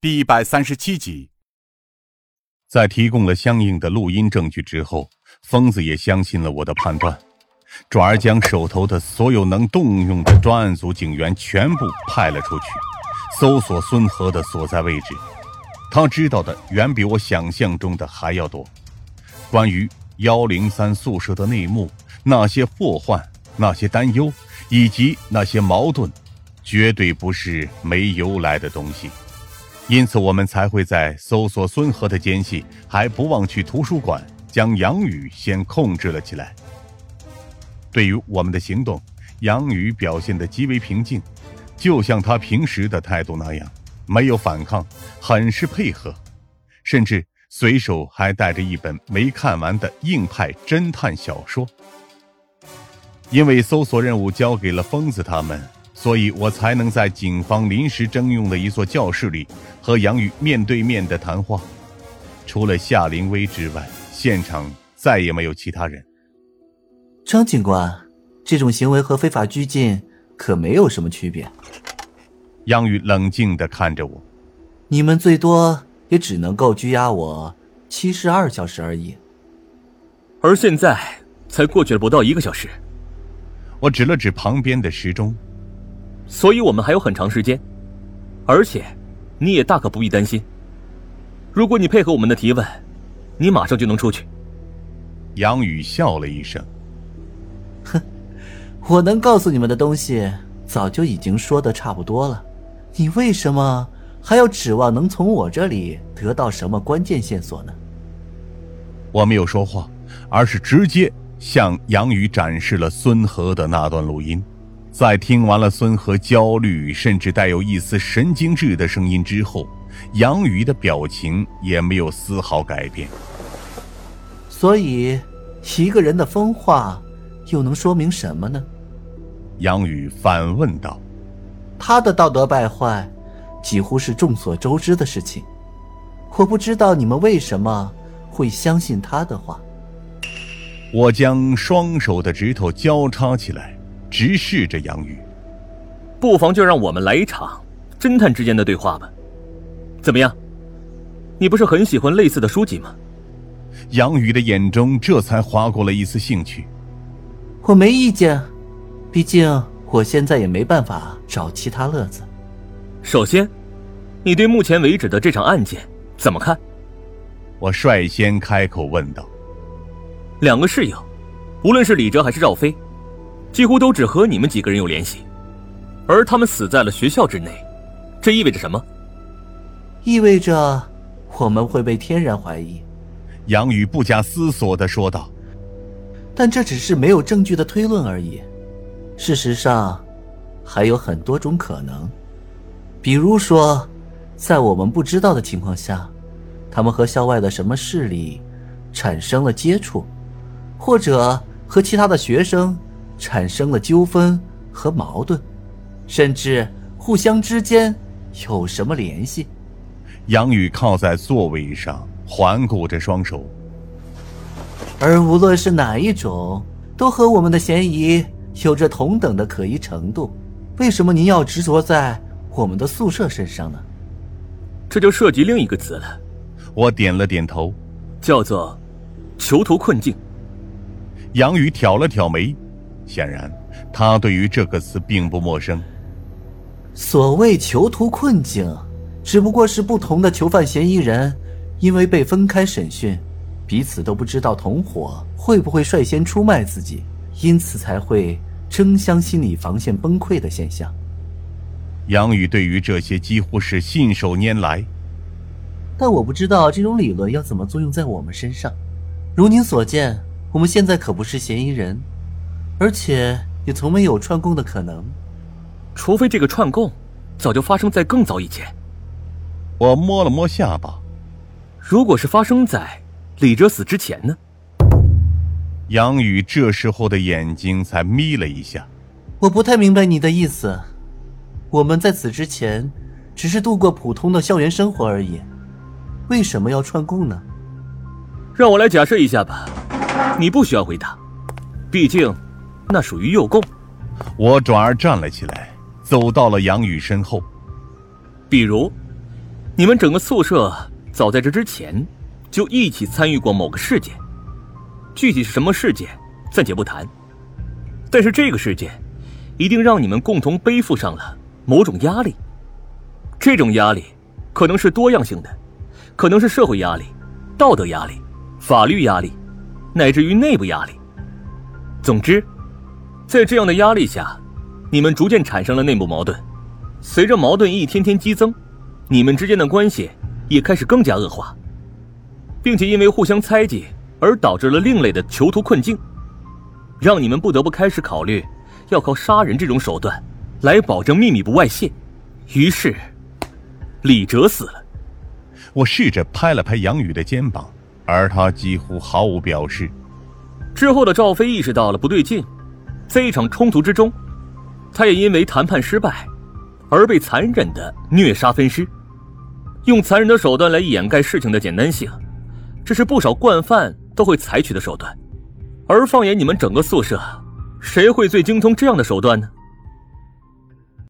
第一百三十七集。在提供了相应的录音证据之后，疯子也相信了我的判断，转而将手头的所有能动用的专案组警员全部派了出去，搜索孙河的所在位置。他知道的远比我想象中的还要多，关于幺零三宿舍的内幕，那些祸患，那些担忧，以及那些矛盾。绝对不是没由来的东西，因此我们才会在搜索孙和的间隙，还不忘去图书馆将杨宇先控制了起来。对于我们的行动，杨宇表现得极为平静，就像他平时的态度那样，没有反抗，很是配合，甚至随手还带着一本没看完的硬派侦探小说。因为搜索任务交给了疯子他们。所以我才能在警方临时征用的一座教室里和杨宇面对面的谈话。除了夏灵薇之外，现场再也没有其他人。张警官，这种行为和非法拘禁可没有什么区别。杨宇冷静地看着我：“你们最多也只能够拘押我七十二小时而已。而现在才过去了不到一个小时。”我指了指旁边的时钟。所以我们还有很长时间，而且，你也大可不必担心。如果你配合我们的提问，你马上就能出去。杨宇笑了一声：“哼，我能告诉你们的东西早就已经说的差不多了，你为什么还要指望能从我这里得到什么关键线索呢？”我没有说话，而是直接向杨宇展示了孙和的那段录音。在听完了孙和焦虑甚至带有一丝神经质的声音之后，杨宇的表情也没有丝毫改变。所以，一个人的疯话又能说明什么呢？杨宇反问道。他的道德败坏，几乎是众所周知的事情。我不知道你们为什么会相信他的话。我将双手的指头交叉起来。直视着杨宇，不妨就让我们来一场侦探之间的对话吧。怎么样？你不是很喜欢类似的书籍吗？杨宇的眼中这才划过了一丝兴趣。我没意见，毕竟我现在也没办法找其他乐子。首先，你对目前为止的这场案件怎么看？我率先开口问道。两个室友，无论是李哲还是赵飞。几乎都只和你们几个人有联系，而他们死在了学校之内，这意味着什么？意味着我们会被天然怀疑。杨宇不假思索的说道。但这只是没有证据的推论而已。事实上，还有很多种可能，比如说，在我们不知道的情况下，他们和校外的什么势力产生了接触，或者和其他的学生。产生了纠纷和矛盾，甚至互相之间有什么联系？杨宇靠在座位上，环顾着双手。而无论是哪一种，都和我们的嫌疑有着同等的可疑程度。为什么您要执着在我们的宿舍身上呢？这就涉及另一个词了。我点了点头，叫做“囚徒困境”。杨宇挑了挑眉。显然，他对于这个词并不陌生。所谓囚徒困境，只不过是不同的囚犯嫌疑人，因为被分开审讯，彼此都不知道同伙会不会率先出卖自己，因此才会争相心理防线崩溃的现象。杨宇对于这些几乎是信手拈来，但我不知道这种理论要怎么作用在我们身上。如您所见，我们现在可不是嫌疑人。而且也从没有串供的可能，除非这个串供早就发生在更早以前。我摸了摸下巴，如果是发生在李哲死之前呢？杨宇这时候的眼睛才眯了一下。我不太明白你的意思。我们在此之前只是度过普通的校园生活而已，为什么要串供呢？让我来假设一下吧。你不需要回答，毕竟。那属于诱供。我转而站了起来，走到了杨宇身后。比如，你们整个宿舍早在这之前就一起参与过某个事件，具体是什么事件暂且不谈。但是这个事件一定让你们共同背负上了某种压力。这种压力可能是多样性的，可能是社会压力、道德压力、法律压力，乃至于内部压力。总之，在这样的压力下，你们逐渐产生了内部矛盾。随着矛盾一天天激增，你们之间的关系也开始更加恶化，并且因为互相猜忌而导致了另类的囚徒困境，让你们不得不开始考虑要靠杀人这种手段来保证秘密不外泄。于是，李哲死了。我试着拍了拍杨宇的肩膀，而他几乎毫无表示。之后的赵飞意识到了不对劲，在一场冲突之中，他也因为谈判失败。而被残忍的虐杀分尸，用残忍的手段来掩盖事情的简单性，这是不少惯犯都会采取的手段。而放眼你们整个宿舍，谁会最精通这样的手段呢？